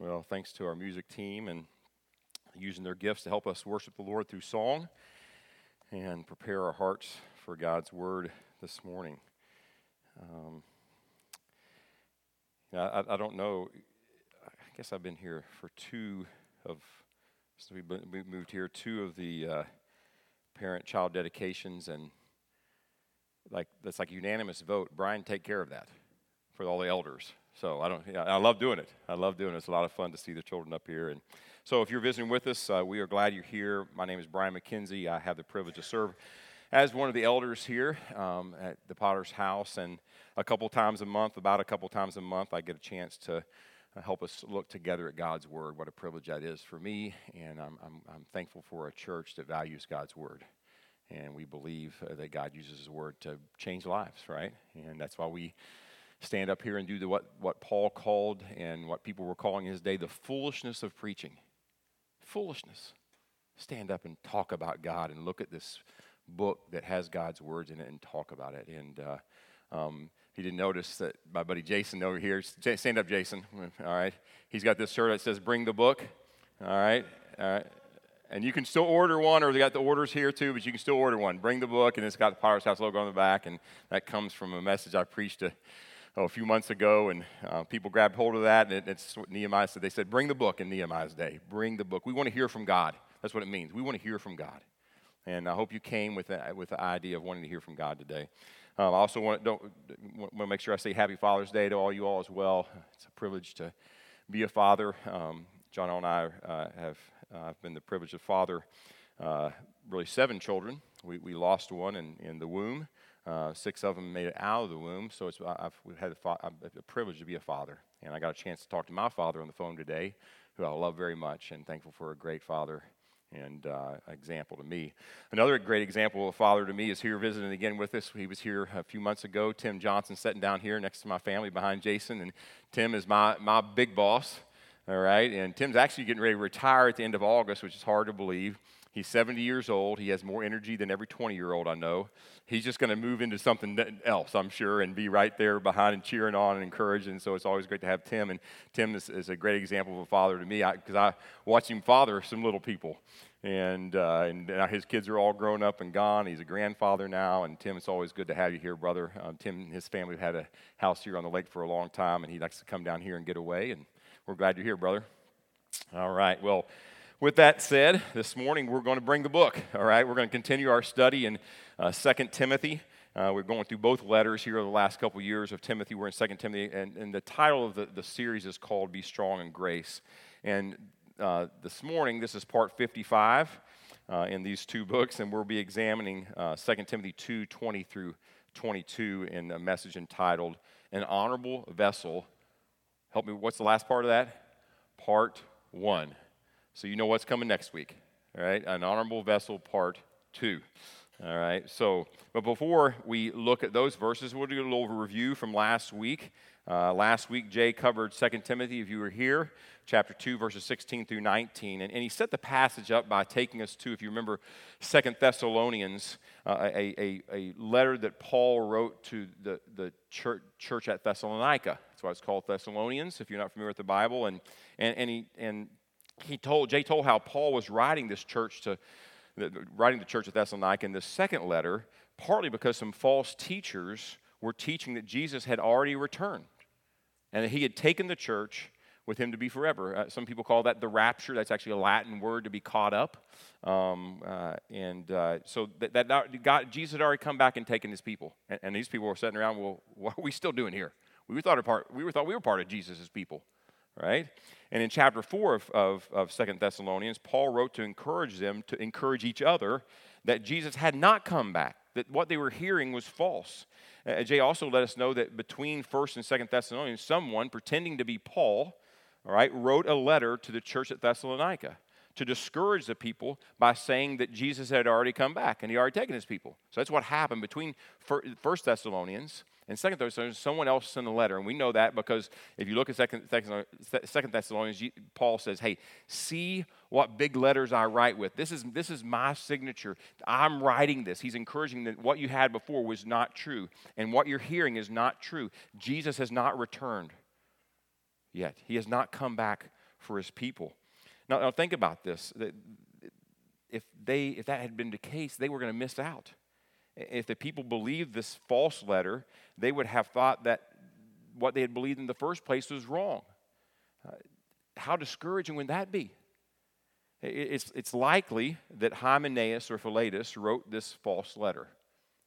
Well, thanks to our music team and using their gifts to help us worship the Lord through song and prepare our hearts for God's word this morning. Um, I, I, don't know. I guess I've been here for two of, so we moved here, two of the uh, parent child dedications, and like that's like a unanimous vote. Brian, take care of that for all the elders. So I don't. Yeah, I love doing it. I love doing it. It's a lot of fun to see the children up here. And so if you're visiting with us, uh, we are glad you're here. My name is Brian McKenzie. I have the privilege to serve as one of the elders here um, at the Potter's House, and a couple times a month, about a couple times a month, I get a chance to uh, help us look together at God's Word. What a privilege that is for me, and I'm, I'm, I'm thankful for a church that values God's Word. And we believe uh, that God uses His Word to change lives, right? And that's why we stand up here and do the, what, what Paul called and what people were calling his day the foolishness of preaching. Foolishness. Stand up and talk about God and look at this book that has God's words in it and talk about it. And uh, um, he didn't notice that my buddy Jason over here, stand up, Jason. All right. He's got this shirt that says, Bring the book. All right. All right. And you can still order one, or they got the orders here too, but you can still order one. Bring the book, and it's got the Potter's House logo on the back, and that comes from a message I preached to oh, a few months ago, and uh, people grabbed hold of that, and it, it's what Nehemiah said. They said, Bring the book in Nehemiah's day. Bring the book. We want to hear from God. That's what it means. We want to hear from God. And I hope you came with, that, with the idea of wanting to hear from God today. Um, I also want, don't, want to make sure I say Happy Father's Day to all you all as well. It's a privilege to be a father. Um, John and I uh, have uh, been the privilege of father uh, really seven children. We, we lost one in, in the womb. Uh, six of them made it out of the womb, so I've had a, a privilege to be a father. And I got a chance to talk to my father on the phone today, who I love very much, and thankful for a great father and uh, example to me. Another great example of a father to me is here visiting again with us. He was here a few months ago. Tim Johnson sitting down here next to my family behind Jason, and Tim is my, my big boss. All right, and Tim's actually getting ready to retire at the end of August, which is hard to believe. He's 70 years old. He has more energy than every 20 year old I know. He's just going to move into something else, I'm sure, and be right there behind and cheering on and encouraging. So it's always great to have Tim. And Tim is, is a great example of a father to me because I, I watch him father some little people. And, uh, and his kids are all grown up and gone. He's a grandfather now. And Tim, it's always good to have you here, brother. Um, Tim and his family have had a house here on the lake for a long time, and he likes to come down here and get away. And we're glad you're here, brother. All right. Well, with that said, this morning we're going to bring the book, all right? We're going to continue our study in uh, 2 Timothy. Uh, we're going through both letters here over the last couple years of Timothy. We're in 2 Timothy, and, and the title of the, the series is called Be Strong in Grace. And uh, this morning, this is part 55 uh, in these two books, and we'll be examining uh, 2 Timothy 2 20 through 22 in a message entitled An Honorable Vessel. Help me, what's the last part of that? Part 1. So you know what's coming next week. All right, an honorable vessel part two. All right, so, but before we look at those verses, we'll do a little review from last week. Uh, last week, Jay covered 2 Timothy, if you were here, chapter 2, verses 16 through 19. And, and he set the passage up by taking us to, if you remember, 2 Thessalonians, uh, a, a, a letter that Paul wrote to the, the church, church at Thessalonica. That's why it's called Thessalonians, if you're not familiar with the Bible. And, and, and, he, and he told, Jay told how Paul was writing this church to, writing the church of Thessalonica in this second letter, partly because some false teachers were teaching that Jesus had already returned and that he had taken the church with him to be forever. Uh, some people call that the rapture. That's actually a Latin word to be caught up. Um, uh, and uh, so that, that God, Jesus had already come back and taken his people. And, and, these people were sitting around, well, what are we still doing here? We thought, part, we were thought we were part of Jesus' people, right? And in chapter 4 of, of, of 2 Thessalonians, Paul wrote to encourage them to encourage each other that Jesus had not come back, that what they were hearing was false. Uh, Jay also let us know that between 1st and 2nd Thessalonians, someone pretending to be Paul, all right, wrote a letter to the church at Thessalonica to discourage the people by saying that Jesus had already come back and he already taken his people. So that's what happened between First Thessalonians and Second Thessalonians, someone else sent a letter, and we know that because if you look at Second, Second Thessalonians, Paul says, "Hey, see what big letters I write with. This is this is my signature. I'm writing this." He's encouraging that what you had before was not true, and what you're hearing is not true. Jesus has not returned yet. He has not come back for his people. Now, now think about this. If, they, if that had been the case, they were going to miss out. If the people believed this false letter, they would have thought that what they had believed in the first place was wrong. Uh, how discouraging would that be? It's, it's likely that Hymenaeus or Philetus wrote this false letter.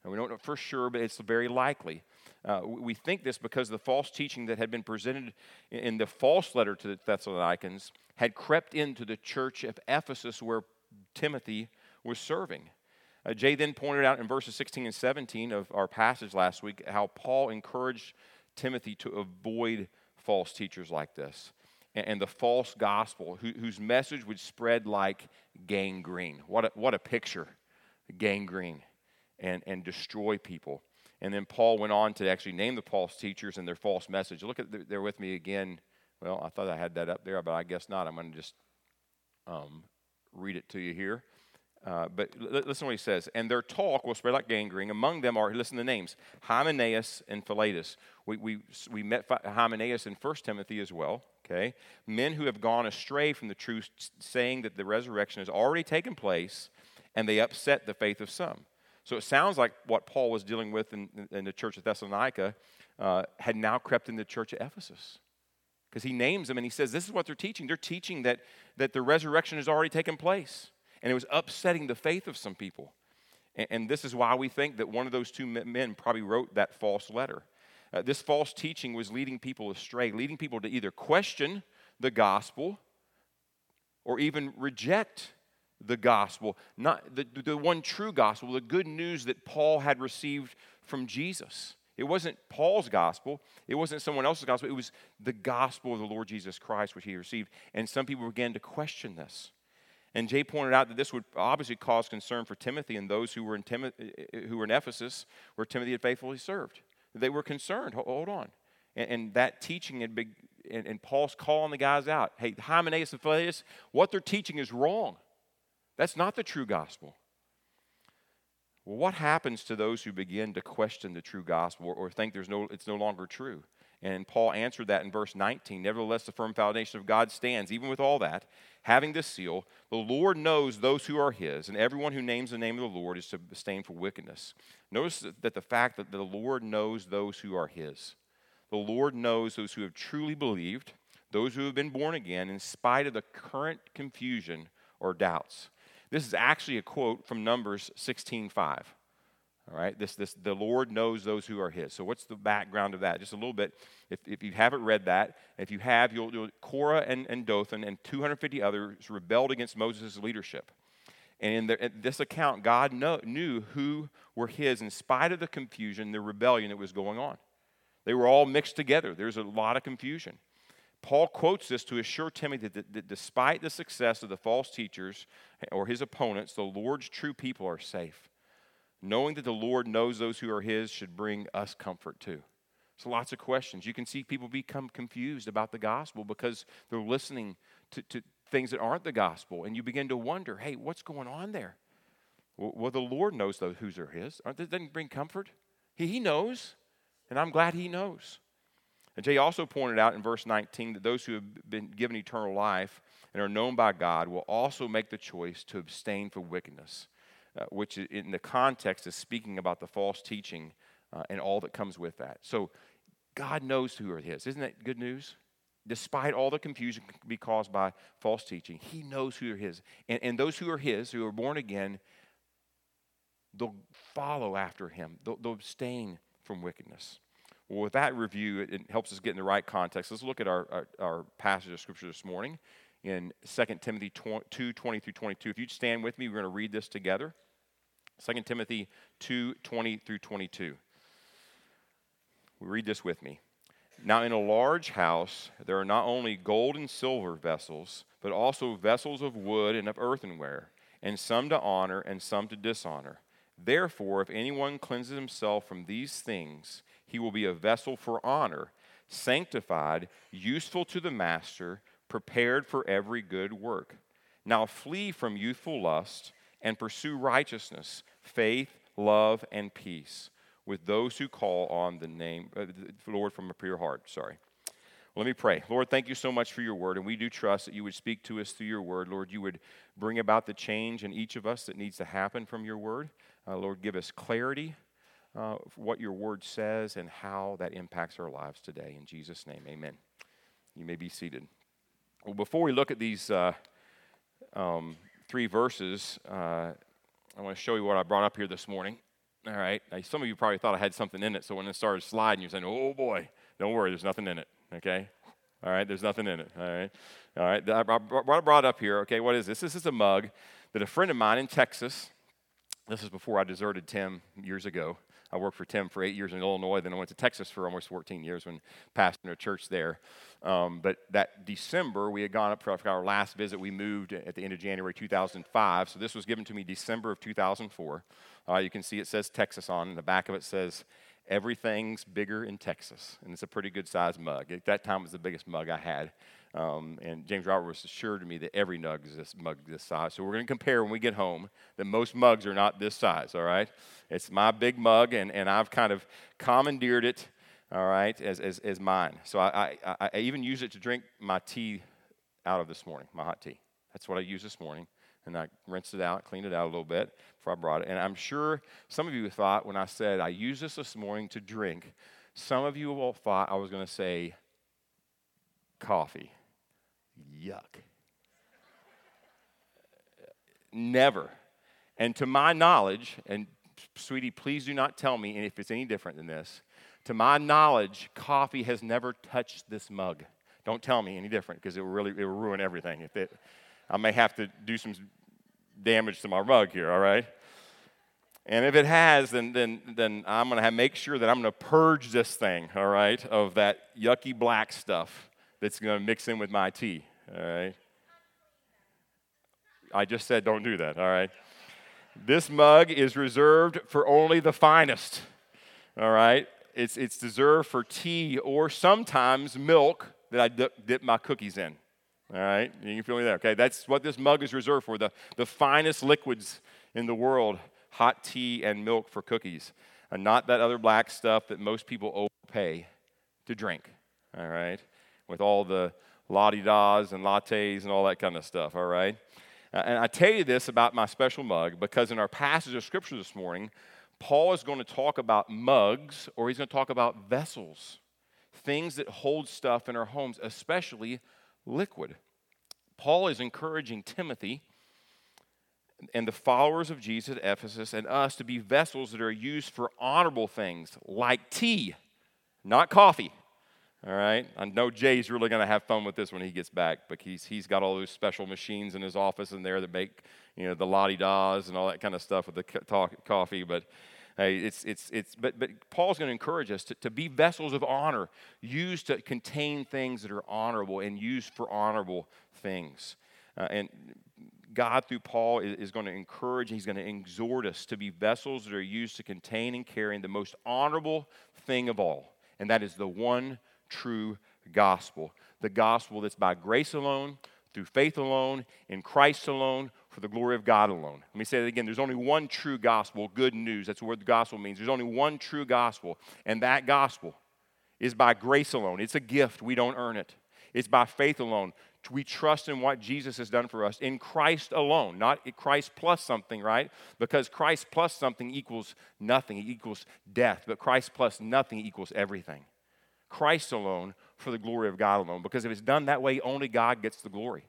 And we don't know for sure, but it's very likely. Uh, we think this because the false teaching that had been presented in the false letter to the Thessalonians had crept into the church of Ephesus where Timothy was serving. Uh, Jay then pointed out in verses 16 and 17 of our passage last week how Paul encouraged Timothy to avoid false teachers like this and, and the false gospel who, whose message would spread like gangrene. What a, what a picture! Gangrene and, and destroy people. And then Paul went on to actually name the false teachers and their false message. Look at there with me again. Well, I thought I had that up there, but I guess not. I'm going to just um, read it to you here. Uh, but listen to what he says. And their talk will spread like gangrene. Among them are, listen to the names, Hymenaeus and Philetus. We, we, we met Hymenaeus in 1 Timothy as well, okay? Men who have gone astray from the truth, saying that the resurrection has already taken place, and they upset the faith of some. So it sounds like what Paul was dealing with in, in the church of Thessalonica uh, had now crept in the church of Ephesus. Because he names them and he says, This is what they're teaching. They're teaching that, that the resurrection has already taken place. And it was upsetting the faith of some people. And, and this is why we think that one of those two men probably wrote that false letter. Uh, this false teaching was leading people astray, leading people to either question the gospel or even reject the gospel, not the, the one true gospel, the good news that Paul had received from Jesus. It wasn't Paul's gospel. It wasn't someone else's gospel. It was the gospel of the Lord Jesus Christ, which he received. And some people began to question this. And Jay pointed out that this would obviously cause concern for Timothy and those who were in, Tim- eh, eh, who were in Ephesus, where Timothy had faithfully served. They were concerned. Hold on. And, and that teaching had been, and, and, Paul's calling the guys out. Hey, Hymenaeus and Philetus, what they're teaching is wrong. That's not the true gospel. Well, what happens to those who begin to question the true gospel or, or think there's no, it's no longer true? And Paul answered that in verse 19. Nevertheless, the firm foundation of God stands, even with all that, having this seal. The Lord knows those who are his, and everyone who names the name of the Lord is to abstain from wickedness. Notice that the fact that the Lord knows those who are his. The Lord knows those who have truly believed, those who have been born again, in spite of the current confusion or doubts. This is actually a quote from Numbers 16:5. All right, this, this, the Lord knows those who are His. So, what's the background of that? Just a little bit. If, if you haven't read that, if you have, you'll, you'll Korah and, and Dathan and 250 others rebelled against Moses' leadership. And in, the, in this account, God know, knew who were His in spite of the confusion, the rebellion that was going on. They were all mixed together. There's a lot of confusion. Paul quotes this to assure Timothy that, that, despite the success of the false teachers or his opponents, the Lord's true people are safe. Knowing that the Lord knows those who are his should bring us comfort too. So, lots of questions. You can see people become confused about the gospel because they're listening to, to things that aren't the gospel, and you begin to wonder hey, what's going on there? Well, well the Lord knows those who are his. Aren't doesn't bring comfort? He, he knows, and I'm glad he knows. And Jay also pointed out in verse 19 that those who have been given eternal life and are known by God will also make the choice to abstain from wickedness, uh, which in the context is speaking about the false teaching uh, and all that comes with that. So God knows who are His. Isn't that good news? Despite all the confusion can be caused by false teaching, He knows who are His. And, and those who are His, who are born again, they'll follow after Him, they'll, they'll abstain from wickedness. Well, with that review, it, helps us get in the right context. Let's look at our, our, our passage of Scripture this morning in 2 Timothy 2 20 through 22. If you'd stand with me, we're going to read this together. 2 Timothy 2 20 through 22. We read this with me. Now, in a large house, there are not only gold and silver vessels, but also vessels of wood and of earthenware, and some to honor and some to dishonor. Therefore, if anyone cleanses himself from these things, he will be a vessel for honor, sanctified, useful to the master, prepared for every good work. Now flee from youthful lust and pursue righteousness, faith, love, and peace with those who call on the name, uh, the Lord from a pure heart. Sorry. Let me pray. Lord, thank you so much for your word, and we do trust that you would speak to us through your word. Lord, you would bring about the change in each of us that needs to happen from your word. Uh, Lord, give us clarity uh, what your word says and how that impacts our lives today. In Jesus' name, amen. You may be seated. Well, before we look at these uh, um, three verses, uh, I want to show you what I brought up here this morning. All right. Now, some of you probably thought I had something in it, so when it started sliding, you're saying, oh boy, don't worry, there's nothing in it okay? All right, there's nothing in it, all right? All right, I brought up here, okay, what is this? This is a mug that a friend of mine in Texas, this is before I deserted Tim years ago. I worked for Tim for eight years in Illinois, then I went to Texas for almost 14 years when pastoring a church there. Um, but that December, we had gone up for our last visit. We moved at the end of January 2005. So this was given to me December of 2004. Uh, you can see it says Texas on, and the back of it says everything's bigger in Texas, and it's a pretty good sized mug. At that time, it was the biggest mug I had. Um, and James Robert was assured me that every mug is this mug this size. So we're going to compare when we get home that most mugs are not this size, all right? It's my big mug, and, and I've kind of commandeered it, all right, as, as, as mine. So I, I, I even use it to drink my tea out of this morning, my hot tea. That's what I use this morning and I rinsed it out, cleaned it out a little bit before I brought it. And I'm sure some of you thought when I said I used this this morning to drink, some of you all thought I was going to say coffee. Yuck. Never. And to my knowledge, and sweetie, please do not tell me if it's any different than this. To my knowledge, coffee has never touched this mug. Don't tell me any different because it will really it will ruin everything if it I may have to do some damage to my rug here, all right? And if it has, then, then, then I'm going to make sure that I'm going to purge this thing, all right, of that yucky black stuff that's going to mix in with my tea, all right? I just said don't do that, all right? This mug is reserved for only the finest, all right? It's, it's reserved for tea or sometimes milk that I dip, dip my cookies in. All right, you can feel me there. Okay, that's what this mug is reserved for the, the finest liquids in the world hot tea and milk for cookies, and not that other black stuff that most people overpay to drink. All right, with all the la di das and lattes and all that kind of stuff. All right, and I tell you this about my special mug because in our passage of scripture this morning, Paul is going to talk about mugs or he's going to talk about vessels, things that hold stuff in our homes, especially liquid. Paul is encouraging Timothy and the followers of Jesus at Ephesus and us to be vessels that are used for honorable things like tea, not coffee. All right? I know Jay's really going to have fun with this when he gets back, but he's, he's got all those special machines in his office in there that make, you know, the lottie das and all that kind of stuff with the talk, coffee. But Hey, it's, it's, it's, but, but Paul's going to encourage us to, to be vessels of honor, used to contain things that are honorable and used for honorable things. Uh, and God, through Paul, is, is going to encourage, he's going to exhort us to be vessels that are used to contain and carry the most honorable thing of all, and that is the one true gospel. The gospel that's by grace alone, through faith alone, in Christ alone, for the glory of God alone. Let me say that again. There's only one true gospel, good news. That's what the gospel means. There's only one true gospel, and that gospel is by grace alone. It's a gift. We don't earn it. It's by faith alone. We trust in what Jesus has done for us in Christ alone, not Christ plus something, right? Because Christ plus something equals nothing, it equals death, but Christ plus nothing equals everything. Christ alone for the glory of God alone. Because if it's done that way, only God gets the glory.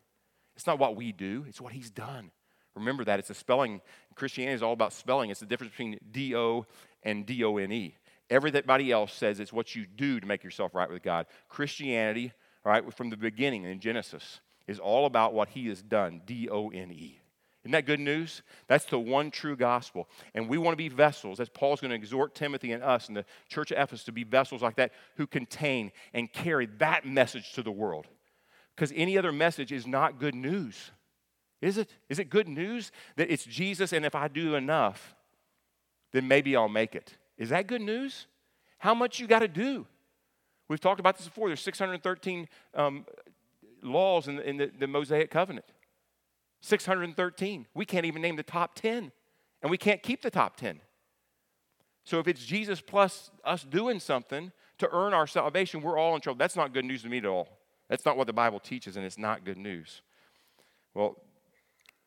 It's not what we do, it's what He's done. Remember that. It's a spelling. Christianity is all about spelling. It's the difference between D O and D O N E. Everybody else says it's what you do to make yourself right with God. Christianity, right, from the beginning in Genesis, is all about what He has done D O N E. Isn't that good news? That's the one true gospel. And we want to be vessels, as Paul's going to exhort Timothy and us and the church of Ephesus to be vessels like that who contain and carry that message to the world. Because any other message is not good news. Is it? Is it good news that it's Jesus and if I do enough, then maybe I'll make it? Is that good news? How much you got to do? We've talked about this before. There's 613 um, laws in, the, in the, the Mosaic covenant. 613. We can't even name the top 10, and we can't keep the top 10. So if it's Jesus plus us doing something to earn our salvation, we're all in trouble. That's not good news to me at all. That's not what the Bible teaches, and it's not good news. Well,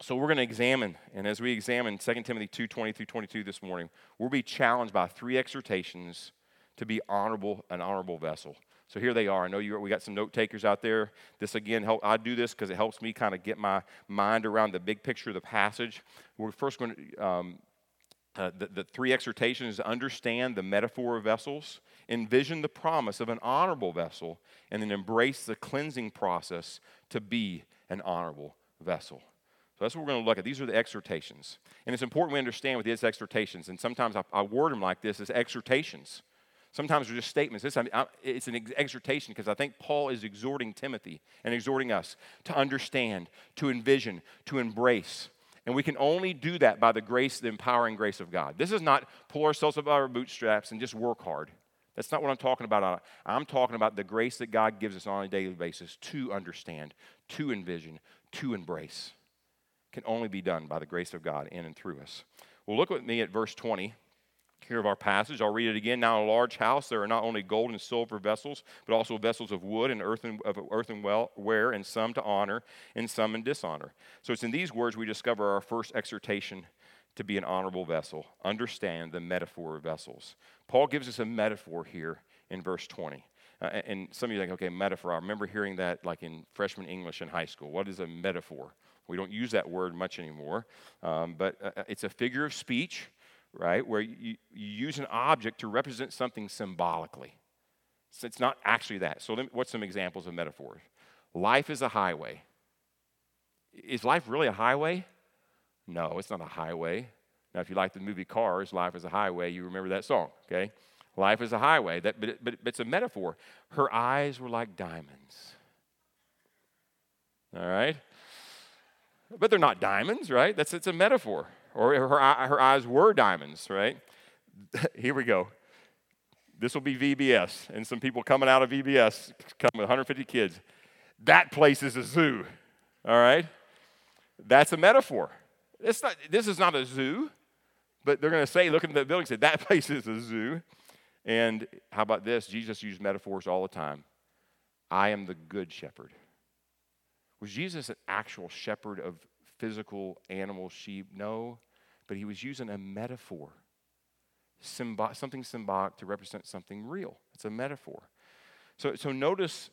so we're going to examine, and as we examine 2 Timothy 2 20 through 22 this morning, we'll be challenged by three exhortations to be honorable, an honorable vessel. So here they are. I know you, we got some note takers out there. This again, help, I do this because it helps me kind of get my mind around the big picture of the passage. We're first going to, um, uh, the, the three exhortations understand the metaphor of vessels, envision the promise of an honorable vessel, and then embrace the cleansing process to be an honorable vessel. So that's what we're going to look at. These are the exhortations. And it's important we understand what these exhortations, and sometimes I, I word them like this as exhortations. Sometimes they're just statements. This, I, it's an exhortation because I think Paul is exhorting Timothy and exhorting us to understand, to envision, to embrace. And we can only do that by the grace, the empowering grace of God. This is not pull ourselves up by our bootstraps and just work hard. That's not what I'm talking about. I'm talking about the grace that God gives us on a daily basis to understand, to envision, to embrace. Can only be done by the grace of God in and through us. Well, look with me at verse 20 here of our passage. I'll read it again. Now, in a large house, there are not only gold and silver vessels, but also vessels of wood and earthen, of earthenware, and some to honor, and some in dishonor. So it's in these words we discover our first exhortation to be an honorable vessel. Understand the metaphor of vessels. Paul gives us a metaphor here in verse 20. Uh, and some of you think, okay, metaphor. I remember hearing that like in freshman English in high school. What is a metaphor? We don't use that word much anymore, um, but uh, uh it's a figure of speech right? Where you, you use an object to represent something symbolically. So it's not actually that. So, me, what's some examples of metaphors? Life is a highway. Is life really a highway? No, it's not a highway. Now, if you like the movie Cars, Life is a Highway, you remember that song, okay? Life is a highway, that, but, but, but it's a metaphor. Her eyes were like diamonds. All right? But they're not diamonds, right? That's it's a metaphor or her, her eyes were diamonds, right? Here we go. This will be VBS, and some people coming out of VBS come with 150 kids. That place is a zoo, all right? That's a metaphor. It's not, this is not a zoo, but they're going to say, look at the building, say, that place is a zoo. And how about this? Jesus used metaphors all the time. I am the good shepherd. Was Jesus an actual shepherd of physical animal sheep? No but he was using a metaphor, something symbolic to represent something real. It's a metaphor. So, so notice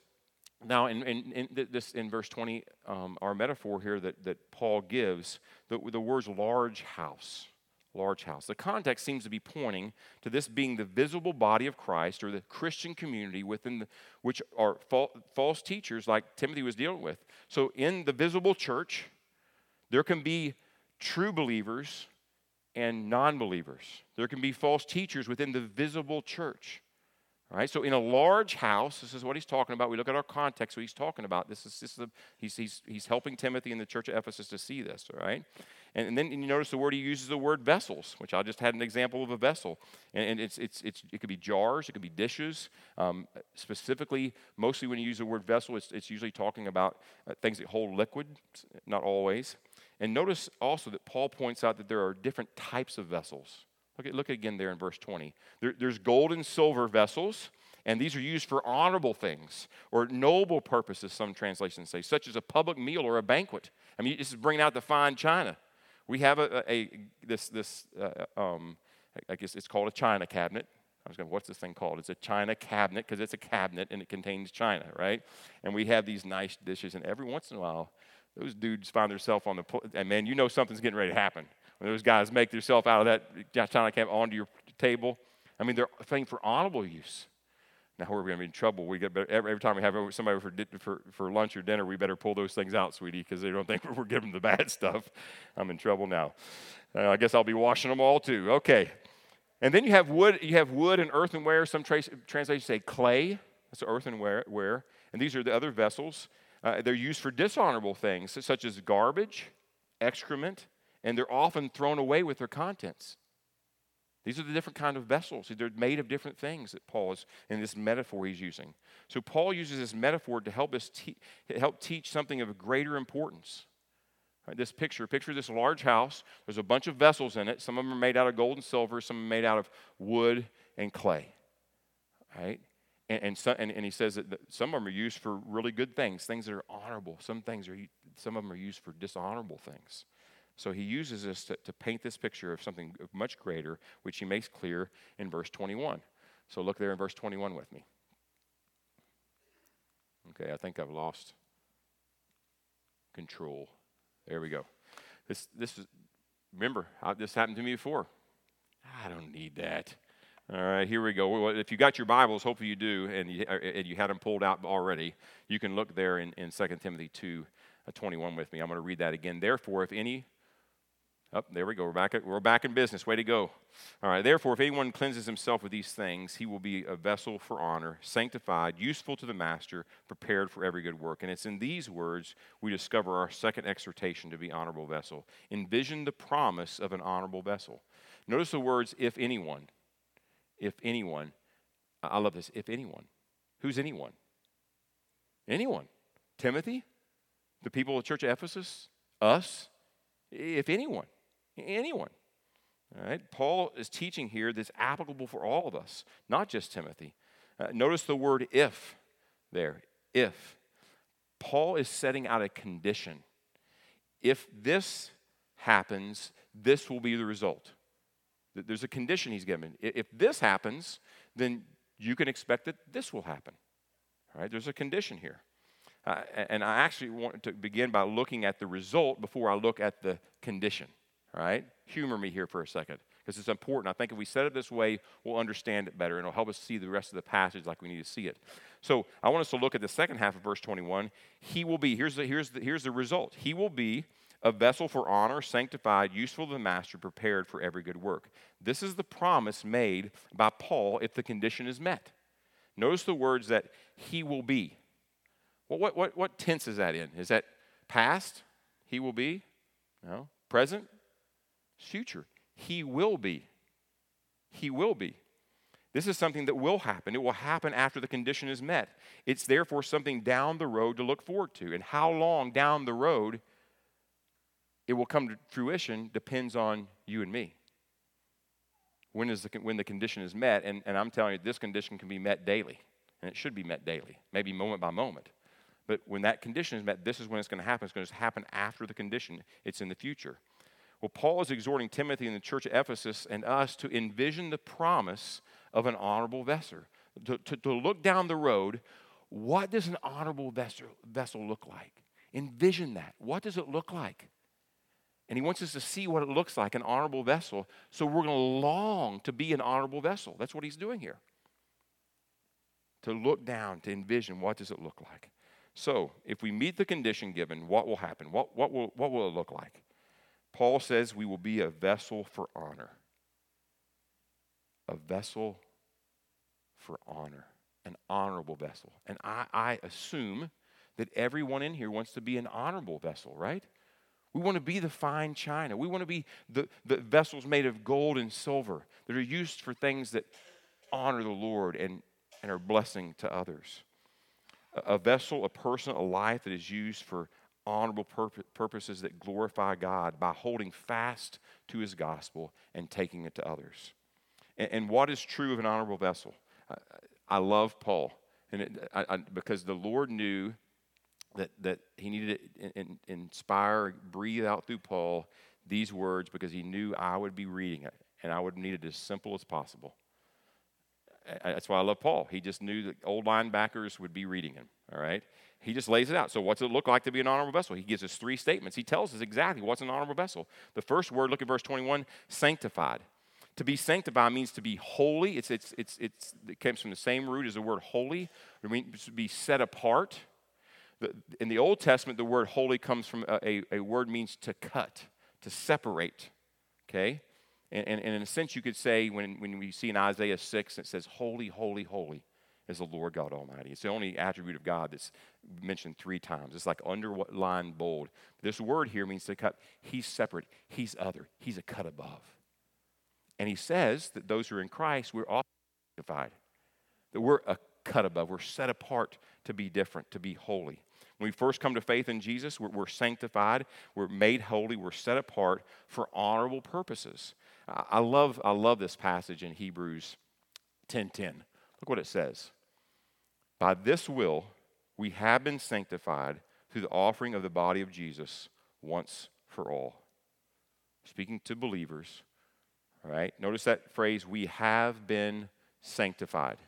now in, in, in this in verse 20, um, our metaphor here that, that Paul gives, the, the words large house. Large house. The context seems to be pointing to this being the visible body of Christ or the Christian community within the, which are fal- false teachers like Timothy was dealing with. So, in the visible church, there can be true believers and non believers. There can be false teachers within the visible church. All right, so in a large house, this is what he's talking about. We look at our context, what he's talking about. This is, this is a, he's, he's, he's helping Timothy in the church of Ephesus to see this, all right? And, and then you notice the word he uses the word vessels, which I just had an example of a vessel. And, and it's, it's, it's, it could be jars, it could be dishes. Um, specifically, mostly when you use the word vessel, it's, it's usually talking about uh, things that hold liquid, not always. And notice also that Paul points out that there are different types of vessels. Look, at, look again there in verse 20. There, there's gold and silver vessels, and these are used for honorable things or noble purposes, some translations say, such as a public meal or a banquet. I mean, this is bringing out the fine china. We have a, a, a this, this uh, um, I guess it's called a china cabinet. I was going, what's this thing called? It's a china cabinet because it's a cabinet and it contains china, right? And we have these nice dishes, and every once in a while, those dudes find themselves on the, and man, you know something's getting ready to happen. When those guys make themselves out of that china cabinet onto your table, I mean, they're thing for honorable use. Now we're going to be in trouble. We get better, every, every time we have somebody for, for, for lunch or dinner, we better pull those things out, sweetie, because they don't think we're giving them the bad stuff. I'm in trouble now. Uh, I guess I'll be washing them all too. Okay. And then you have wood. You have wood and earthenware. Some tra- translations say clay. That's earthenware. And these are the other vessels. Uh, they're used for dishonorable things, such as garbage, excrement, and they're often thrown away with their contents. These are the different kind of vessels. They're made of different things that Paul is in this metaphor he's using. So Paul uses this metaphor to help us te- help teach something of greater importance. Right, this picture, picture this large house. There's a bunch of vessels in it. Some of them are made out of gold and silver. Some are made out of wood and clay. Right? And, and, so, and, and he says that some of them are used for really good things, things that are honorable. Some things are, some of them are used for dishonorable things. So he uses this to, to paint this picture of something much greater, which he makes clear in verse 21. So look there in verse 21 with me. Okay, I think I've lost control. There we go. This, this is, remember, this happened to me before. I don't need that. All right, here we go. If you got your Bibles, hopefully you do, and you, uh, and you had them pulled out already, you can look there in, in 2 Timothy 2 uh, 21 with me. I'm going to read that again. Therefore, if any Oh, there we go. We're back, at, we're back in business. Way to go. All right. Therefore, if anyone cleanses himself with these things, he will be a vessel for honor, sanctified, useful to the master, prepared for every good work. And it's in these words we discover our second exhortation to be honorable vessel. Envision the promise of an honorable vessel. Notice the words, if anyone. If anyone. I love this. If anyone. Who's anyone? Anyone. Timothy? The people of the church of Ephesus? Us? If anyone. Anyone. All right? Paul is teaching here that's applicable for all of us, not just Timothy. Uh, notice the word if there. If. Paul is setting out a condition. If this happens, this will be the result. There's a condition he's given. If this happens, then you can expect that this will happen. All right? There's a condition here. Uh, and I actually want to begin by looking at the result before I look at the condition. All right? Humor me here for a second because it's important. I think if we set it this way, we'll understand it better and it'll help us see the rest of the passage like we need to see it. So I want us to look at the second half of verse 21. He will be, here's the, here's the, here's the result. He will be a vessel for honor, sanctified, useful to the master, prepared for every good work. This is the promise made by Paul if the condition is met. Notice the words that he will be. Well, what, what, what tense is that in? Is that past? He will be? No. Present? future. He will be. He will be. This is something that will happen. It will happen after the condition is met. It's therefore something down the road to look forward to. And how long down the road it will come to fruition depends on you and me. When, is the, when the condition is met, and, and I'm telling you, this condition can be met daily, and it should be met daily, maybe moment by moment. But when that condition is met, this is when it's going to happen. It's going to happen after the condition, it's in the future. Well, Paul is exhorting Timothy and the church of Ephesus and us to envision the promise of an honorable vessel, to, to, to look down the road. What does an honorable vessel, vessel look like? Envision that. What does it look like? And he wants us to see what it looks like, an honorable vessel. So we're going to long to be an honorable vessel. That's what he's doing here. To look down, to envision what does it look like. So if we meet the condition given, what will happen? What, what, will, what will it look like? Paul says we will be a vessel for honor. A vessel for honor, an honorable vessel. And I, I assume that everyone in here wants to be an honorable vessel, right? We want to be the fine china. We want to be the, the vessels made of gold and silver that are used for things that honor the Lord and, and are blessing to others. A, a vessel, a person, a life that is used for honorable purposes that glorify God by holding fast to his gospel and taking it to others. And, and what is true of an honorable vessel? I, I love Paul, and it, I, because the Lord knew that, that he needed to in, inspire, breathe out through Paul these words because he knew I would be reading it and I would need it as simple as possible. That's why I love Paul. He just knew that old linebackers would be reading him, all right? He just lays it out. So, what's it look like to be an honorable vessel? He gives us three statements. He tells us exactly what's an honorable vessel. The first word, look at verse 21 sanctified. To be sanctified means to be holy. It's, it's, it's, it's, it comes from the same root as the word holy. It means to be set apart. In the Old Testament, the word holy comes from a, a, a word means to cut, to separate. Okay? And, and, and, in a sense, you could say when, when we see in Isaiah 6, it says, Holy, holy, holy is the Lord God Almighty. It's the only attribute of God that's mentioned three times. It's like underlined bold. This word here means to cut. He's separate, He's other, He's a cut above. And He says that those who are in Christ, we're all sanctified, that we're a cut above, we're set apart to be different, to be holy. When we first come to faith in Jesus, we're, we're sanctified, we're made holy, we're set apart for honorable purposes. I love, I love this passage in Hebrews 10:10. Look what it says. By this will, we have been sanctified through the offering of the body of Jesus once for all. Speaking to believers, all right? Notice that phrase, we have been sanctified.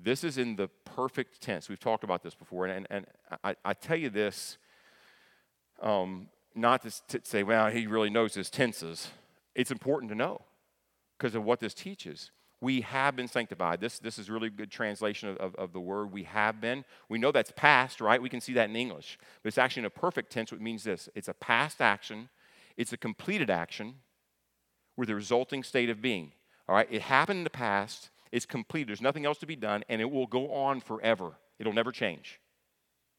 This is in the perfect tense. We've talked about this before, and, and, I, I tell you this um, not to, say, well, he really knows his tenses. It's important to know because of what this teaches. We have been sanctified. This, this is really good translation of, of, of, the word we have been. We know that's past, right? We can see that in English. But it's actually in a perfect tense, which means this it's a past action, it's a completed action with a resulting state of being. All right? It happened in the past, it's complete. There's nothing else to be done, and it will go on forever. It'll never change.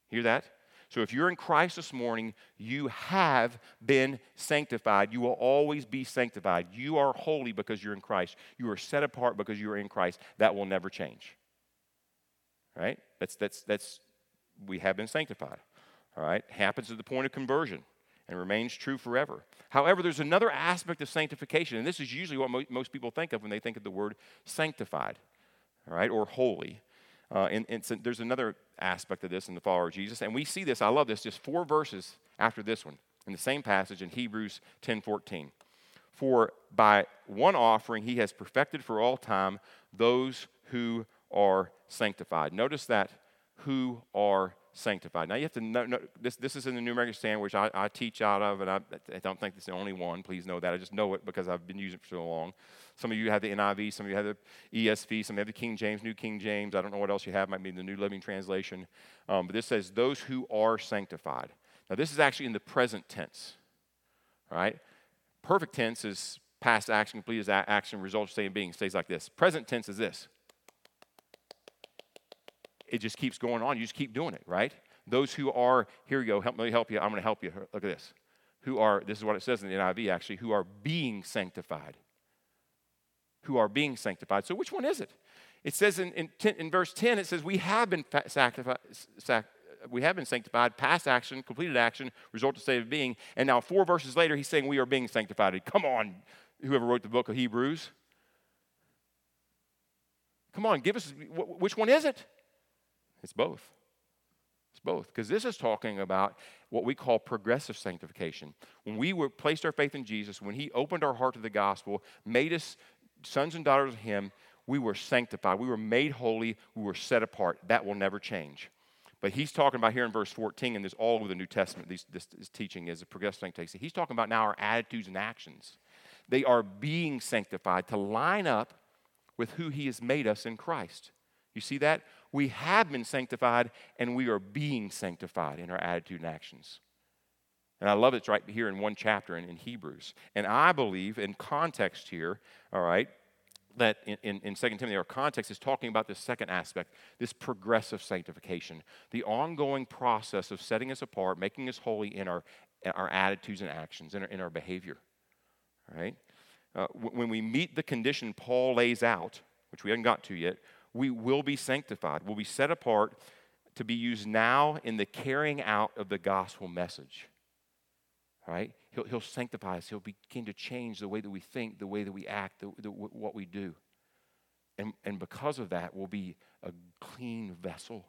Hear that? So if you're in Christ this morning, you have been sanctified. You will always be sanctified. You are holy because you're in Christ. You are set apart because you are in Christ. That will never change. Right? That's that's that's we have been sanctified. All right? Happens at the point of conversion and remains true forever. However, there's another aspect of sanctification, and this is usually what mo- most people think of when they think of the word sanctified, all right, or holy. Uh, and, and so there's another aspect of this in the follower of Jesus, and we see this. I love this. Just four verses after this one in the same passage in Hebrews 10:14. For by one offering he has perfected for all time those who are sanctified. Notice that who are sanctified. Now you have to know, know this, this is in the New American Standard, which I, I teach out of, and I, I, don't think it's the only one. Please know that. I just know it because I've been using it for so long. Some of you have the NIV, some of you have the ESV, some of have the King James, New King James. I don't know what else you have. Might be the New Living Translation. Um, but this says, those who are sanctified. Now this is actually in the present tense. Right? Perfect tense is past action, complete as action, result, state, being. Stays like this. Present tense is this it just keeps going on. You just keep doing it, right? Those who are, here you go, help me help you. I'm going to help you. Look at this. Who are, this is what it says in the NIV actually, who are being sanctified. Who are being sanctified. So which one is it? It says in, in, ten, in verse 10, it says, We have been sanctified. Sac, we have been sanctified, past action, completed action, result to state of being. And now, four verses later, he's saying we are being sanctified. Come on, whoever wrote the book of Hebrews. Come on, give us, which one is it? It's both. It's both. Because this is talking about what we call progressive sanctification. When we were placed our faith in Jesus, when He opened our heart to the gospel, made us sons and daughters of Him, we were sanctified. We were made holy. We were set apart. That will never change. But he's talking about here in verse 14, and this all over the New Testament, this, this, this teaching is a progressive sanctification. He's talking about now our attitudes and actions. They are being sanctified to line up with who he has made us in Christ. You see that? We have been sanctified and we are being sanctified in our attitude and actions. And I love it's right here in one chapter in, in Hebrews. And I believe in context here, all right, that in, in, in 2 Timothy, our context is talking about this second aspect, this progressive sanctification, the ongoing process of setting us apart, making us holy in our, our attitudes and actions, in our, in our behavior. All right? Uh, when we meet the condition Paul lays out, which we haven't got to yet, we will be sanctified. We'll be set apart to be used now in the carrying out of the gospel message. Right? He'll, he'll sanctify us. He'll begin to change the way that we think, the way that we act, the, the, what we do. And, and because of that, we'll be a clean vessel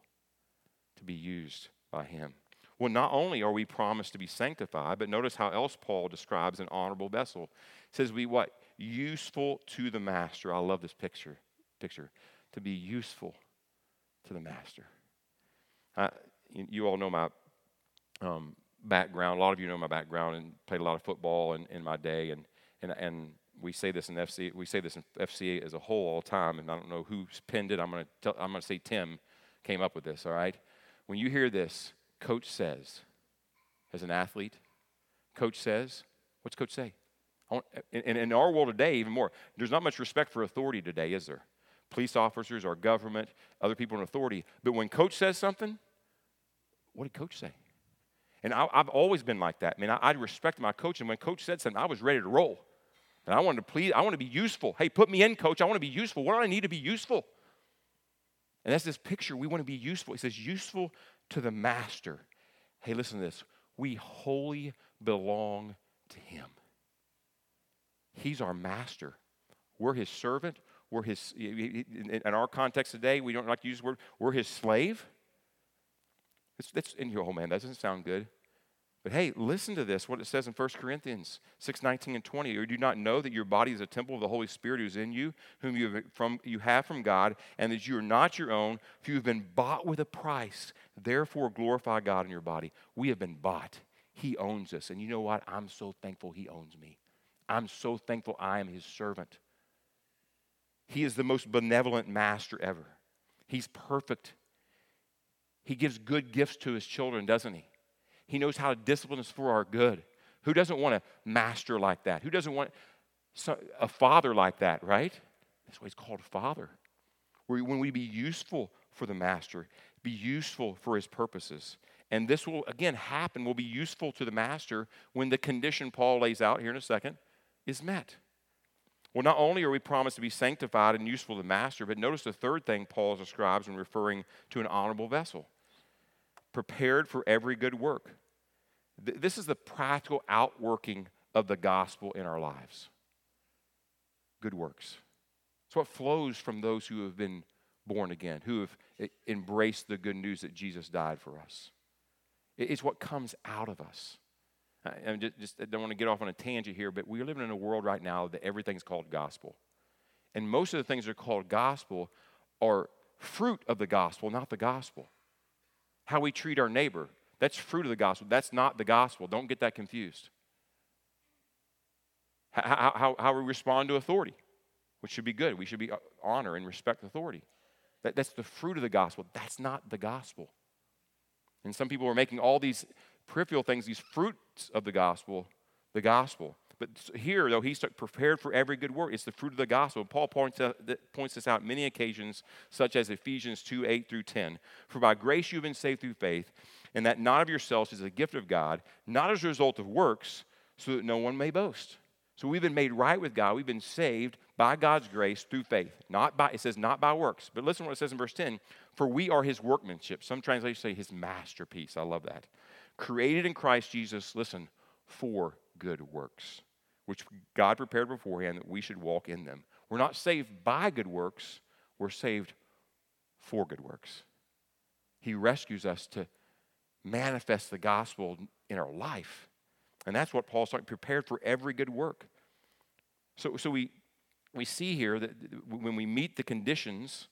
to be used by Him. Well, not only are we promised to be sanctified, but notice how else Paul describes an honorable vessel. It says we what? Useful to the master. I love this picture. Picture to be useful to the master. you, you, all know my um, background. A lot of you know my background and played a lot of football in, in my day. And, and, and we say this in FC, we say this in FCA as a whole all the time. And I don't know who's pinned it. I'm going to I'm going to say Tim came up with this. All right. When you hear this, coach says, as an athlete, coach says, what's coach say? In, in our world today, even more, there's not much respect for authority today, is there? Police officers, our government, other people in authority. But when coach says something, what did coach say? And I, have always been like that. I mean, I, I respect my coach, and when coach said something, I was ready to roll. And I wanted to please, I want to be useful. Hey, put me in, coach. I want to be useful. What do I need to be useful? And that's this picture. We want to be useful. It says, useful to the master. Hey, listen to this. We wholly belong to him. He's our master. We're his servant. We're his, in our context today, we don't like to use the word, we're his slave. It's, it's, and you oh man, that doesn't sound good. But hey, listen to this, what it says in 1 Corinthians 6, 19 and 20. Or do you not know that your body is a temple of the Holy Spirit who's in you, whom you have from, you have from God, and that you are not your own, for you have been bought with a price. Therefore, glorify God in your body. We have been bought. He owns us. And you know what? I'm so thankful He owns me. I'm so thankful I am His servant. He is the most benevolent master ever. He's perfect. He gives good gifts to His children, doesn't He? He knows how to discipline us for our good. Who doesn't want a master like that? Who doesn't want a father like that, right? That's why he's called a father. When we be useful for the master, be useful for his purposes. And this will, again, happen, will be useful to the master when the condition Paul lays out here in a second is met. Well, not only are we promised to be sanctified and useful to the master, but notice the third thing Paul describes when referring to an honorable vessel prepared for every good work. This is the practical outworking of the gospel in our lives. Good works. It's what flows from those who have been born again, who have embraced the good news that Jesus died for us. It's what comes out of us. I just, just I don't want to get off on a tangent here, but we're living in a world right now that everything's called gospel. And most of the things that are called gospel are fruit of the gospel, not the gospel. How we treat our neighbor, that's fruit of the gospel. That's not the gospel. Don't get that confused. How, how, how we respond to authority, which should be good. We should be uh, honor and respect authority. That, that's the fruit of the gospel. That's not the gospel. And some people are making all these peripheral things, these fruits of the gospel, the gospel. But here, though, he's prepared for every good work. It's the fruit of the gospel. Paul points, out, points this out many occasions, such as Ephesians 2 8 through 10. For by grace you've been saved through faith, and that not of yourselves is a gift of God, not as a result of works, so that no one may boast. So we've been made right with God. We've been saved by God's grace through faith. Not by it says not by works. But listen to what it says in verse 10. For we are his workmanship. Some translations say his masterpiece. I love that. Created in Christ Jesus, listen, for good works, which God prepared beforehand that we should walk in them. We're not saved by good works, we're saved for good works. He rescues us to manifest the gospel in our life. And that's what Paul's talking, prepared for every good work. So, so we, we see here that when we meet the conditions,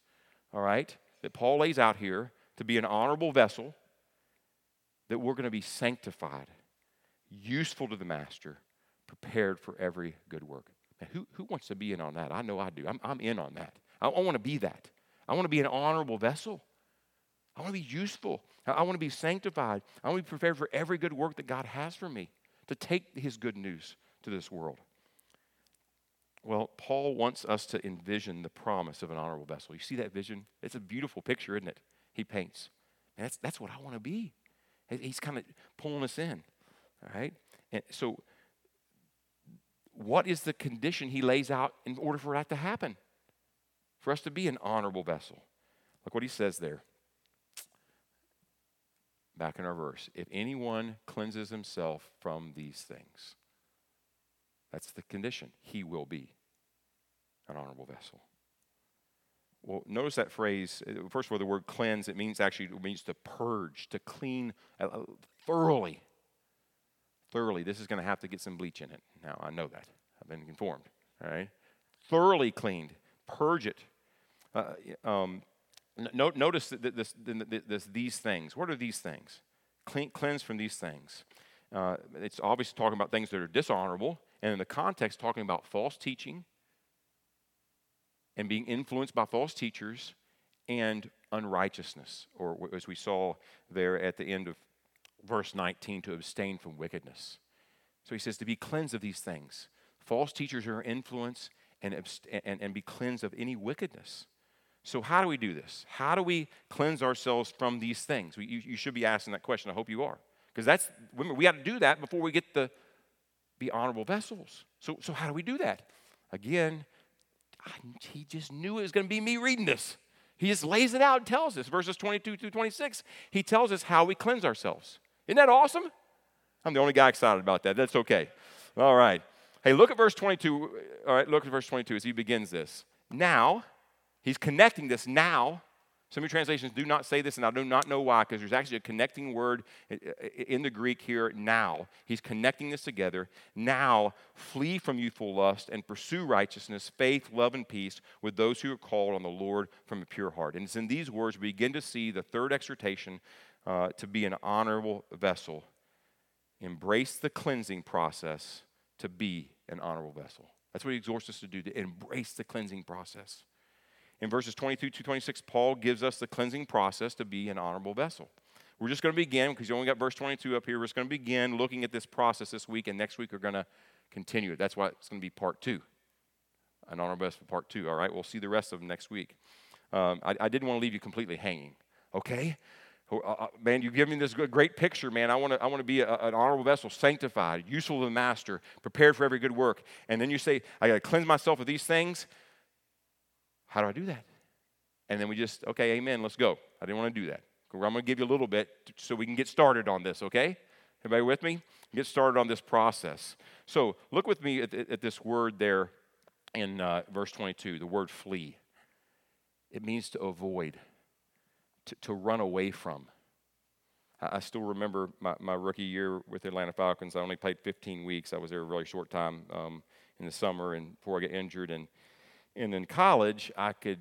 all right, that Paul lays out here to be an honorable vessel, that we're going to be sanctified, useful to the master, prepared for every good work. Now, who, who wants to be in on that? I know I do. I'm, I'm in on that. I, I want to be that. I want to be an honorable vessel. I want to be useful. I want to be sanctified. I want to be prepared for every good work that God has for me to take his good news to this world. Well, Paul wants us to envision the promise of an honorable vessel. You see that vision? It's a beautiful picture, isn't it? He paints. And that's, that's what I want to be. He's kind of pulling us in. All right? And so, what is the condition he lays out in order for that to happen? For us to be an honorable vessel. Look what he says there back in our verse. If anyone cleanses himself from these things, that's the condition. He will be an honorable vessel. Well, notice that phrase. Uh, first of all, the word cleanse, it means actually it means to purge, to clean uh, uh, thoroughly. Thoroughly. This is going to have to get some bleach in it. Now, I know that. I've been informed. All right? Thoroughly cleaned. Purge it. Uh, um, notice this, this, these things. What are these things? Clean, cleanse from these things. Uh, it's obviously talking about things that are dishonorable, and in the context, talking about false teaching and being influenced by false teachers and unrighteousness, or as we saw there at the end of verse 19, to abstain from wickedness. So he says to be cleansed of these things. False teachers are influenced and, and, and be cleansed of any wickedness. So, how do we do this? How do we cleanse ourselves from these things? We, you, you, should be asking that question. I hope you are. Because that's, remember, we got to do that before we get the be honorable vessels. So, so how do we do that? Again, I, he just knew it was going to be me reading this. He just lays it out and tells us, verses 22 through 26. He tells us how we cleanse ourselves. Isn't that awesome? I'm the only guy excited about that. That's okay. All right. Hey, look at verse 22. All right, look at verse 22 as he begins this. now. He's connecting this now. Some of your translations do not say this, and I do not know why, because there's actually a connecting word in the Greek here, now. He's connecting this together. Now, flee from youthful lust and pursue righteousness, faith, love, and peace with those who are called on the Lord from a pure heart. And it's in these words we begin to see the third exhortation uh, to be an honorable vessel. Embrace the cleansing process to be an honorable vessel. That's what he exhorts us to do, to embrace the cleansing process. In verses 22 to 26, Paul gives us the cleansing process to be an honorable vessel. We're just going to begin, because you only got verse 22 up here, we're just going to begin looking at this process this week, and next week we're going to continue it. That's why it's going to be part two, an honorable vessel part two. All right, we'll see the rest of them next week. Um, I, I didn't want to leave you completely hanging, okay? Uh, uh, man, you give me this great picture, man. I want to I want to be a, an honorable vessel, sanctified, useful to the master, prepared for every good work. And then you say, I got to cleanse myself of these things. How do I do that? And then we just, okay, amen, let's go. I didn't want to do that. I'm going to give you a little bit so we can get started on this, okay? Everybody with me? Get started on this process. So look with me at, at this word there in uh, verse 22, the word flee. It means to avoid, to, to run away from. I, I still remember my, my, rookie year with the Atlanta Falcons. I only played 15 weeks. I was there a really short time um, in the summer and before I got injured. And, and in college, I could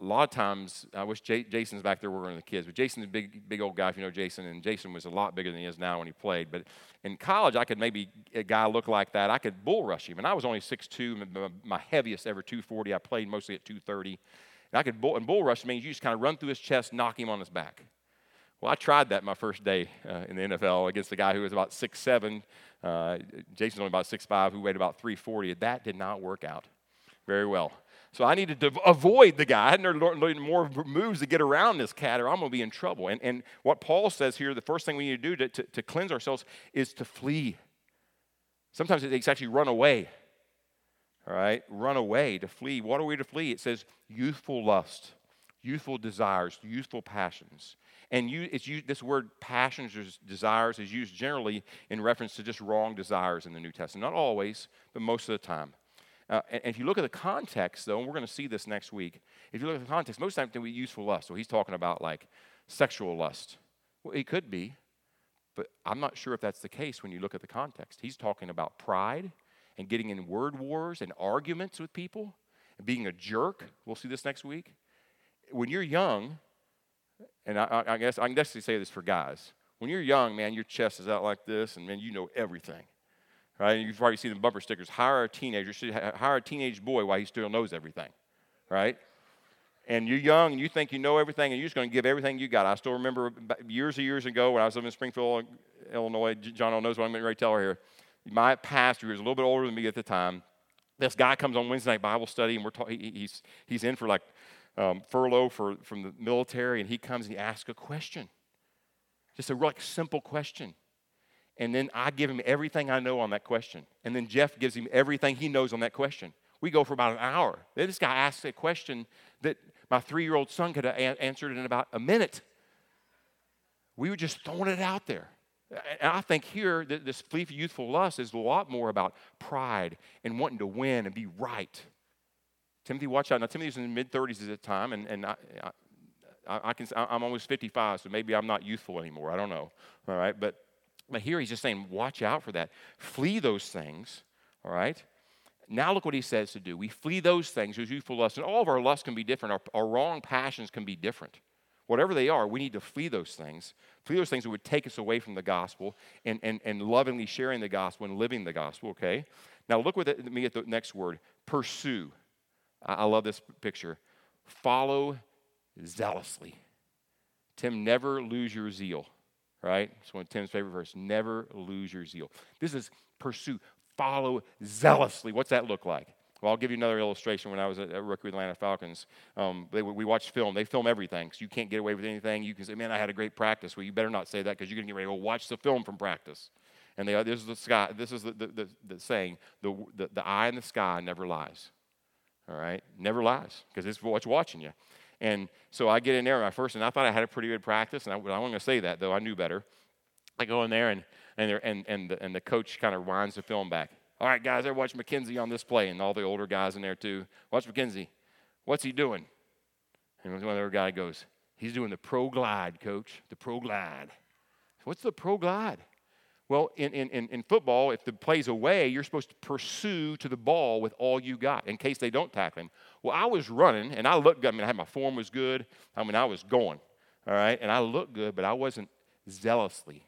a lot of times, I wish J- Jason's back there working with the kids, but Jason's a big, big old guy, if you know Jason, and Jason was a lot bigger than he is now when he played. But in college, I could maybe, a guy look like that, I could bull rush him. And I was only 6'2, my heaviest ever 240. I played mostly at 230. And I could bull, and bull rush means you just kind of run through his chest, knock him on his back. Well, I tried that my first day uh, in the NFL against a guy who was about 6'7. Uh, Jason's only about 6'5, who weighed about 340. That did not work out very well. So I needed to avoid the guy. I had to learn more moves to get around this cat, or I'm going to be in trouble. And, and what Paul says here, the first thing we need to do to, to, to cleanse ourselves is to flee. Sometimes it's actually run away. All right? Run away, to flee. What are we to flee? It says youthful lust, youthful desires, youthful passions. And you, it's used, this word passions or desires is used generally in reference to just wrong desires in the New Testament. Not always, but most of the time. Uh, and, if you look at the context, though, and we're going to see this next week, if you look at the context, most of the time we use for lust. So he's talking about like sexual lust. Well, it could be, but I'm not sure if that's the case when you look at the context. He's talking about pride and getting in word wars and arguments with people and being a jerk. We'll see this next week. When you're young, and I, I guess I can definitely say this for guys. When you're young, man, your chest is out like this, and man, you know everything right? You've probably seen the bumper stickers. Hire a teenager, hire a teenage boy while he still knows everything, right? And you're young and you think you know everything and you're just going to give everything you got. I still remember years and years ago when I was living in Springfield, Illinois. John knows what I'm going to tell her here. My pastor, who was a little bit older than me at the time, this guy comes on Wednesday night Bible study and we're ta- he, he's, he's in for like um, furlough for, from the military and he comes and he asks a question. Just a real like, simple question and then I give him everything I know on that question. And then Jeff gives him everything he knows on that question. We go for about an hour. This guy asks a question that my three year old son could have a- answered in about a minute. We were just throwing it out there. And I think here, that this flee for youthful lust is a lot more about pride and wanting to win and be right. Timothy, watch out. Now, Timothy's in the mid 30s at the time, and, and I, I, I can, I'm almost 55, so maybe I'm not youthful anymore. I don't know. All right, but but here he's just saying, watch out for that. Flee those things, all right? Now look what he says to do. We flee those things, those youthful lusts, and all of our lusts can be different. Our, our wrong passions can be different. Whatever they are, we need to flee those things. Flee those things that would take us away from the gospel and, and, and lovingly sharing the gospel and living the gospel, okay? Now look with me at the next word pursue. I, I love this picture. Follow zealously. Tim, never lose your zeal right? It's one of Tim's favorite verse. Never lose your zeal. This is pursue, follow zealously. What's that look like? Well, I'll give you another illustration. When I was at, at rookie with Atlanta Falcons, um, they, we watched film. They film everything, so you can't get away with anything. You can say, "Man, I had a great practice." Well, you better not say that because you're going to get ready to watch the film from practice. And they, this is the sky. This is the, the, the, the saying: the, the, the eye in the sky never lies. All right, never lies because it's what's watching you. And so I get in there my first, and I thought I had a pretty good practice, and I, I wasn't going to say that, though I knew better. I go in there, and, and, and, and, the, and the coach kind of winds the film back. All right, guys, everybody watch McKenzie on this play, and all the older guys in there, too. Watch McKenzie. What's he doing? And one other guy goes, He's doing the pro glide, coach, the pro glide. What's the pro glide? Well, in, in, in football, if the play's away, you're supposed to pursue to the ball with all you got in case they don't tackle him. Well, I was running and I looked good. I mean, I had my form was good. I mean, I was going, all right? And I looked good, but I wasn't zealously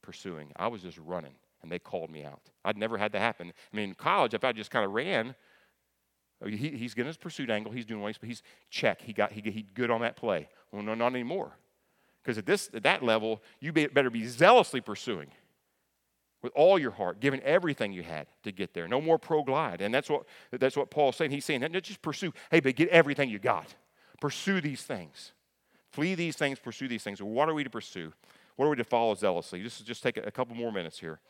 pursuing. I was just running, and they called me out. I'd never had that happen. I mean, in college, if I just kind of ran, oh, he, he's getting his pursuit angle. He's doing what he's, he's check. He got he, he good on that play. Well, no, not anymore. Because at this at that level, you be, better be zealously pursuing with all your heart, giving everything you had to get there. No more pro glide. And that's what that's what Paul's saying. He's saying, just pursue, hey, but get everything you got. Pursue these things. Flee these things, pursue these things. What are we to pursue? What are we to follow zealously? Just, just take a, couple more minutes here.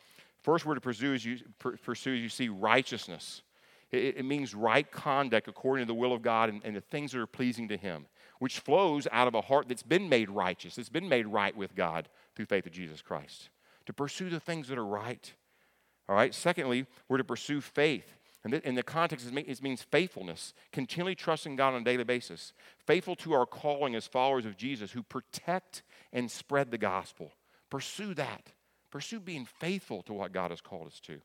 First we're to pursue as you, pursue, as you see righteousness. It, it, means right conduct according to the will of God and, and the things that are pleasing to Him, which flows out of a heart that's been made righteous, that's been made right with God through faith of Jesus Christ. To pursue the things that are right. All right. Secondly, we're to pursue faith. And in the context, it means faithfulness, continually trusting God on a daily basis, faithful to our calling as followers of Jesus who protect and spread the gospel. Pursue that. Pursue being faithful to what God has called us to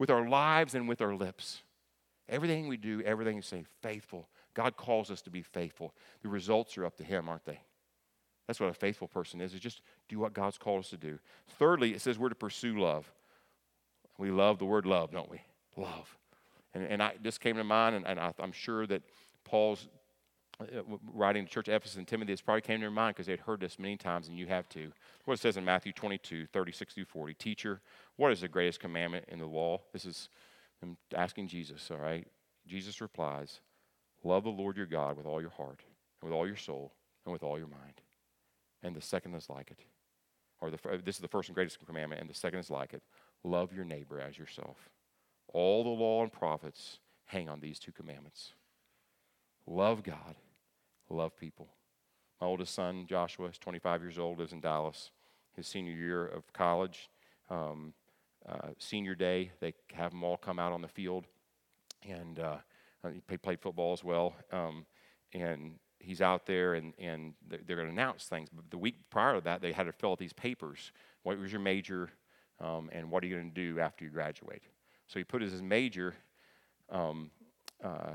with our lives and with our lips. Everything we do, everything we say, faithful. God calls us to be faithful. The results are up to Him, aren't they? That's what a faithful person is, is just do what God's called us to do. Thirdly, it says we're to pursue love. We love the word love, don't we? Love. And, and I, this came to mind, and, and I, I'm sure that Paul's uh, writing to church Ephesus and Timothy, this probably came to their mind because they'd heard this many times, and you have too. What it says in Matthew 22, 36 through 40. Teacher, what is the greatest commandment in the law? This is them asking Jesus, all right? Jesus replies, Love the Lord your God with all your heart, and with all your soul, and with all your mind. And the second is like it. Or the, this is the first and greatest commandment, and the second is like it. Love your neighbor as yourself. All the law and prophets hang on these two commandments love God, love people. My oldest son, Joshua, is 25 years old, lives in Dallas. His senior year of college, um, uh, senior day, they have them all come out on the field, and uh, he played football as well. Um, and he's out there, and, and they're going to announce things. But the week prior to that, they had to fill out these papers. What was your major, um, and what are you going to do after you graduate? So he put his major um, uh,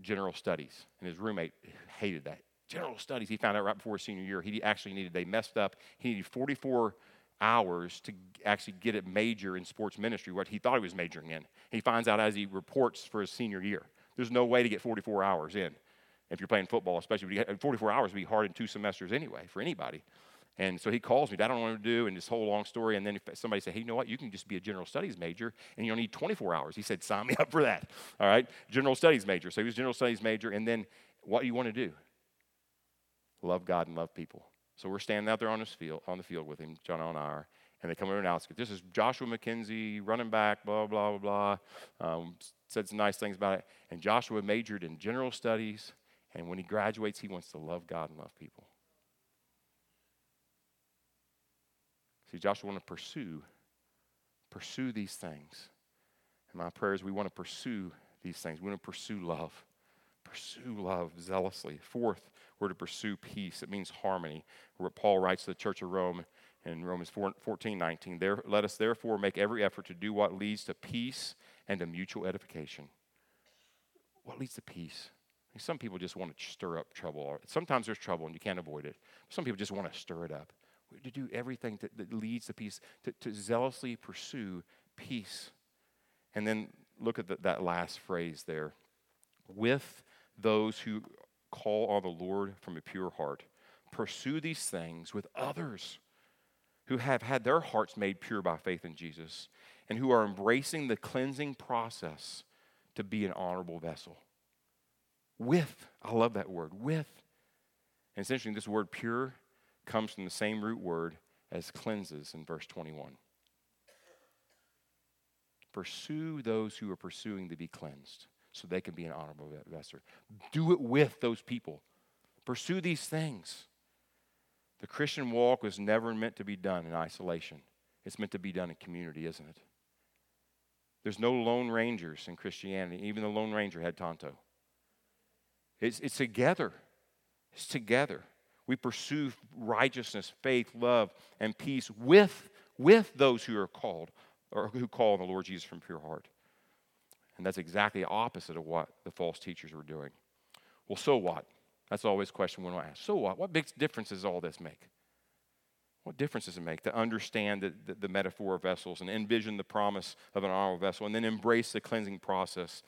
general studies, and his roommate hated that. General studies, he found out right before his senior year, he actually needed, they messed up, he needed 44 hours to actually get a major in sports ministry, what he thought he was majoring in. He finds out as he reports for his senior year. There's no way to get 44 hours in if you're playing football, especially 44 hours would be hard in two semesters anyway for anybody. And so he calls me, I don't know what to do, and this whole long story. And then somebody said, hey, you know what? You can just be a general studies major, and you don't need 24 hours. He said, sign me up for that. All right? General studies major. So he was general studies major. And then what do you want to do? Love God and love people. So we're standing out there on, this field, on the field with him, John and I are, and they come over and ask, this is Joshua McKenzie, running back, blah, blah, blah, blah. Um, said some nice things about it. And Joshua majored in general studies, and when he graduates, he wants to love God and love people. See, Joshua want to pursue, pursue these things. And my prayer is we want to pursue these things. We want to pursue love. Pursue love zealously. Fourth, we're to pursue peace. It means harmony. What Paul writes to the church of Rome in Romans 14, 19. There, let us therefore make every effort to do what leads to peace and to mutual edification. What leads to peace? Some people just want to stir up trouble. Sometimes there's trouble and you can't avoid it. Some people just want to stir it up to do everything that, that leads to peace, to, to zealously pursue peace. And then look at the, that last phrase there with those who call on the Lord from a pure heart. Pursue these things with others who have had their hearts made pure by faith in Jesus and who are embracing the cleansing process to be an honorable vessel. With, I love that word, with. And it's interesting, this word pure comes from the same root word as cleanses in verse 21. Pursue those who are pursuing to be cleansed so they can be an honorable vessel. Do it with those people. Pursue these things. The Christian walk was never meant to be done in isolation. It's meant to be done in community, isn't it? There's no lone rangers in Christianity. Even the Lone Ranger had Tonto. It's, it's together. It's together. We pursue righteousness, faith, love, and peace with, with those who are called or who call on the Lord Jesus from pure heart. And that's exactly opposite of what the false teachers were doing. Well, so what? That's always a question we want to ask. So what? What big difference does all this make? What difference does it make to understand the, the, the, metaphor of vessels and envision the promise of an honorable vessel and then embrace the cleansing process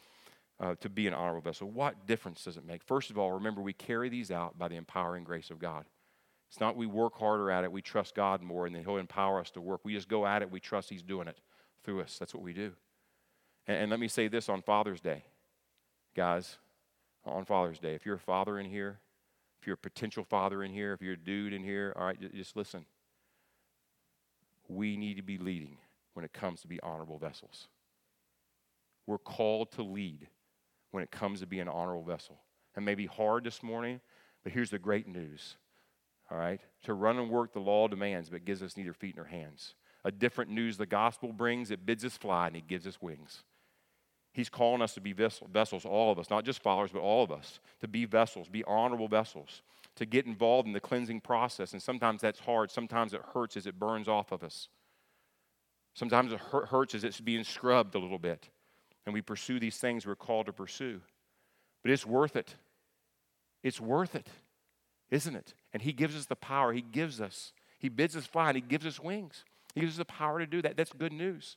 uh, to be an honorable vessel? What difference does it make? First of all, remember we carry these out by the empowering grace of God. It's not we work harder at it, we trust God more, and then He'll empower us to work. We just go at it, we trust He's doing it through us. That's what we do. And, and let me say this on Father's Day, guys, on Father's Day. If you're a father in here, if you're a potential father in here, if you're a dude in here, all right, just listen we need to be leading when it comes to be honorable vessels. We're called to lead when it comes to be an honorable vessel. It may be hard this morning, but here's the great news. All right? To run and work the law demands, but gives us neither feet nor hands. A different news the gospel brings, it bids us fly and it gives us wings. He's calling us to be vessels, all of us, not just followers, but all of us, to be vessels, be honorable vessels to get involved in the cleansing process. And sometimes that's hard. Sometimes it hurts as it burns off of us. Sometimes it hurts as it's being scrubbed a little bit. And we pursue these things we're called to pursue. But it's worth it. It's worth it, isn't it? And He gives us the power. He gives us. He bids us fly and He gives us wings. He gives us the power to do that. That's good news.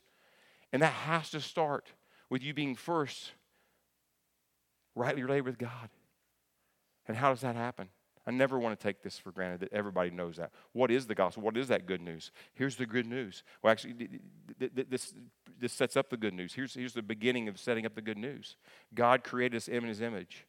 And that has to start with you being first rightly related with God. And how does that happen? I never want to take this for granted that everybody knows that. What is the gospel? What is that good news? Here's the good news. Well, actually, this, this sets up the good news. Here's, here's the beginning of setting up the good news God created us in his image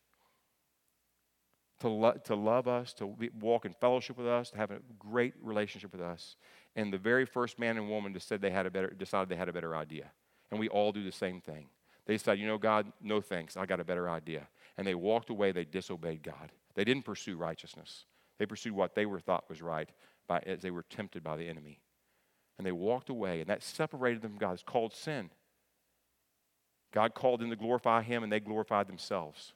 to, lo- to love us, to walk in fellowship with us, to have a great relationship with us. And the very first man and woman just said they had a better, decided they had a better idea. And we all do the same thing. They said, you know, God, no thanks. I got a better idea. And they walked away, they disobeyed God. They didn't pursue righteousness. They pursued what they were thought was right by, as they were tempted by the enemy. And they walked away, and that separated them from God. It's called sin. God called them to glorify Him, and they glorified themselves.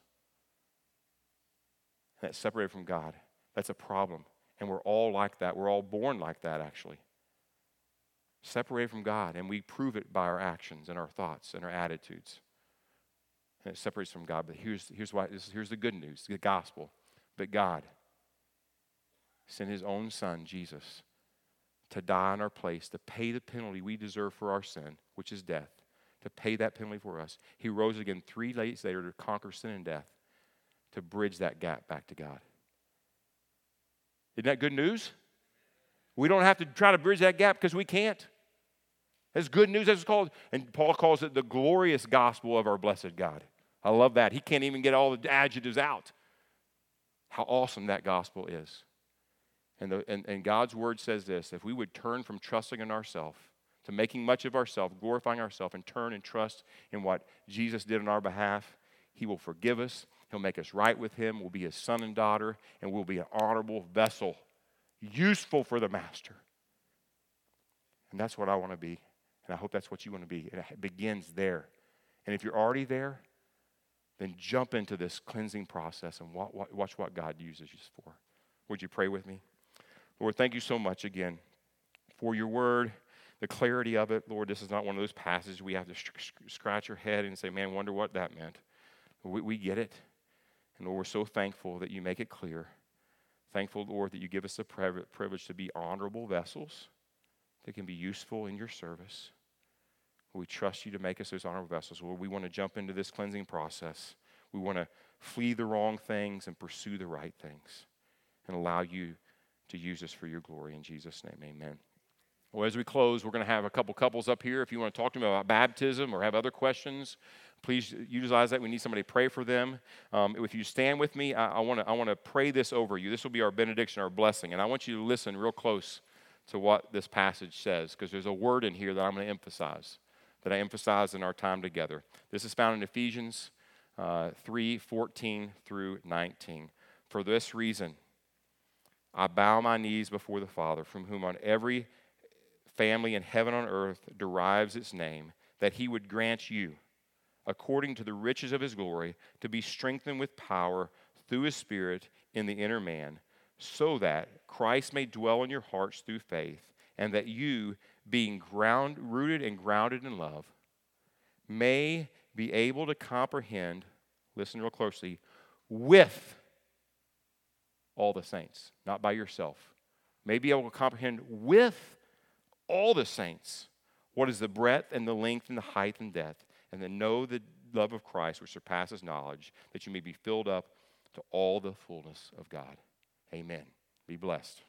And that separated from God. That's a problem. And we're all like that. We're all born like that, actually. Separated from God, and we prove it by our actions and our thoughts and our attitudes. And it separates from God. But here's, here's, why, here's the good news the gospel. But God sent his own son, Jesus, to die in our place, to pay the penalty we deserve for our sin, which is death, to pay that penalty for us. He rose again three days later to conquer sin and death, to bridge that gap back to God. Isn't that good news? We don't have to try to bridge that gap because we can't. That's good news, as it's called. And Paul calls it the glorious gospel of our blessed God. I love that. He can't even get all the adjectives out how awesome that gospel is. And, the, and, and God's word says this if we would turn from trusting in ourselves to making much of ourselves, glorifying ourselves, and turn and trust in what Jesus did on our behalf, He will forgive us. He'll make us right with Him. We'll be His son and daughter, and we'll be an honorable vessel, useful for the Master. And that's what I want to be. And I hope that's what you want to be. It begins there. And if you're already there, then jump into this cleansing process and watch what God uses you for. Would you pray with me? Lord, thank you so much again for your word, the clarity of it. Lord, this is not one of those passages we have to scratch our head and say, man, wonder what that meant. We, we get it. And Lord, we're so thankful that you make it clear. Thankful, Lord, that you give us the privilege to be honorable vessels that can be useful in your service. We trust you to make us those honorable vessels. Lord, we want to jump into this cleansing process. We want to flee the wrong things and pursue the right things and allow you to use us for your glory. In Jesus' name, amen. Well, as we close, we're going to have a couple couples up here. If you want to talk to them about baptism or have other questions, please utilize that. We need somebody to pray for them. Um, if you stand with me, I, I want to I want to pray this over you. This will be our benediction, our blessing, and I want you to listen real close to what this passage says because there's a word in here that I'm going to emphasize that I emphasize in our time together. This is found in Ephesians uh, 3 14 through 19. For this reason, I bow my knees before the Father, from whom on every family in heaven and earth derives its name, that he would grant you, according to the riches of his glory, to be strengthened with power through his Spirit in the inner man, so that Christ may dwell in your hearts through faith, and that you, being ground, rooted and grounded in love, may be able to comprehend, listen real closely, with all the saints, not by yourself. May be able to comprehend with all the saints what is the breadth and the length and the height and depth, and then know the love of Christ which surpasses knowledge, that you may be filled up to all the fullness of God. Amen. Be blessed.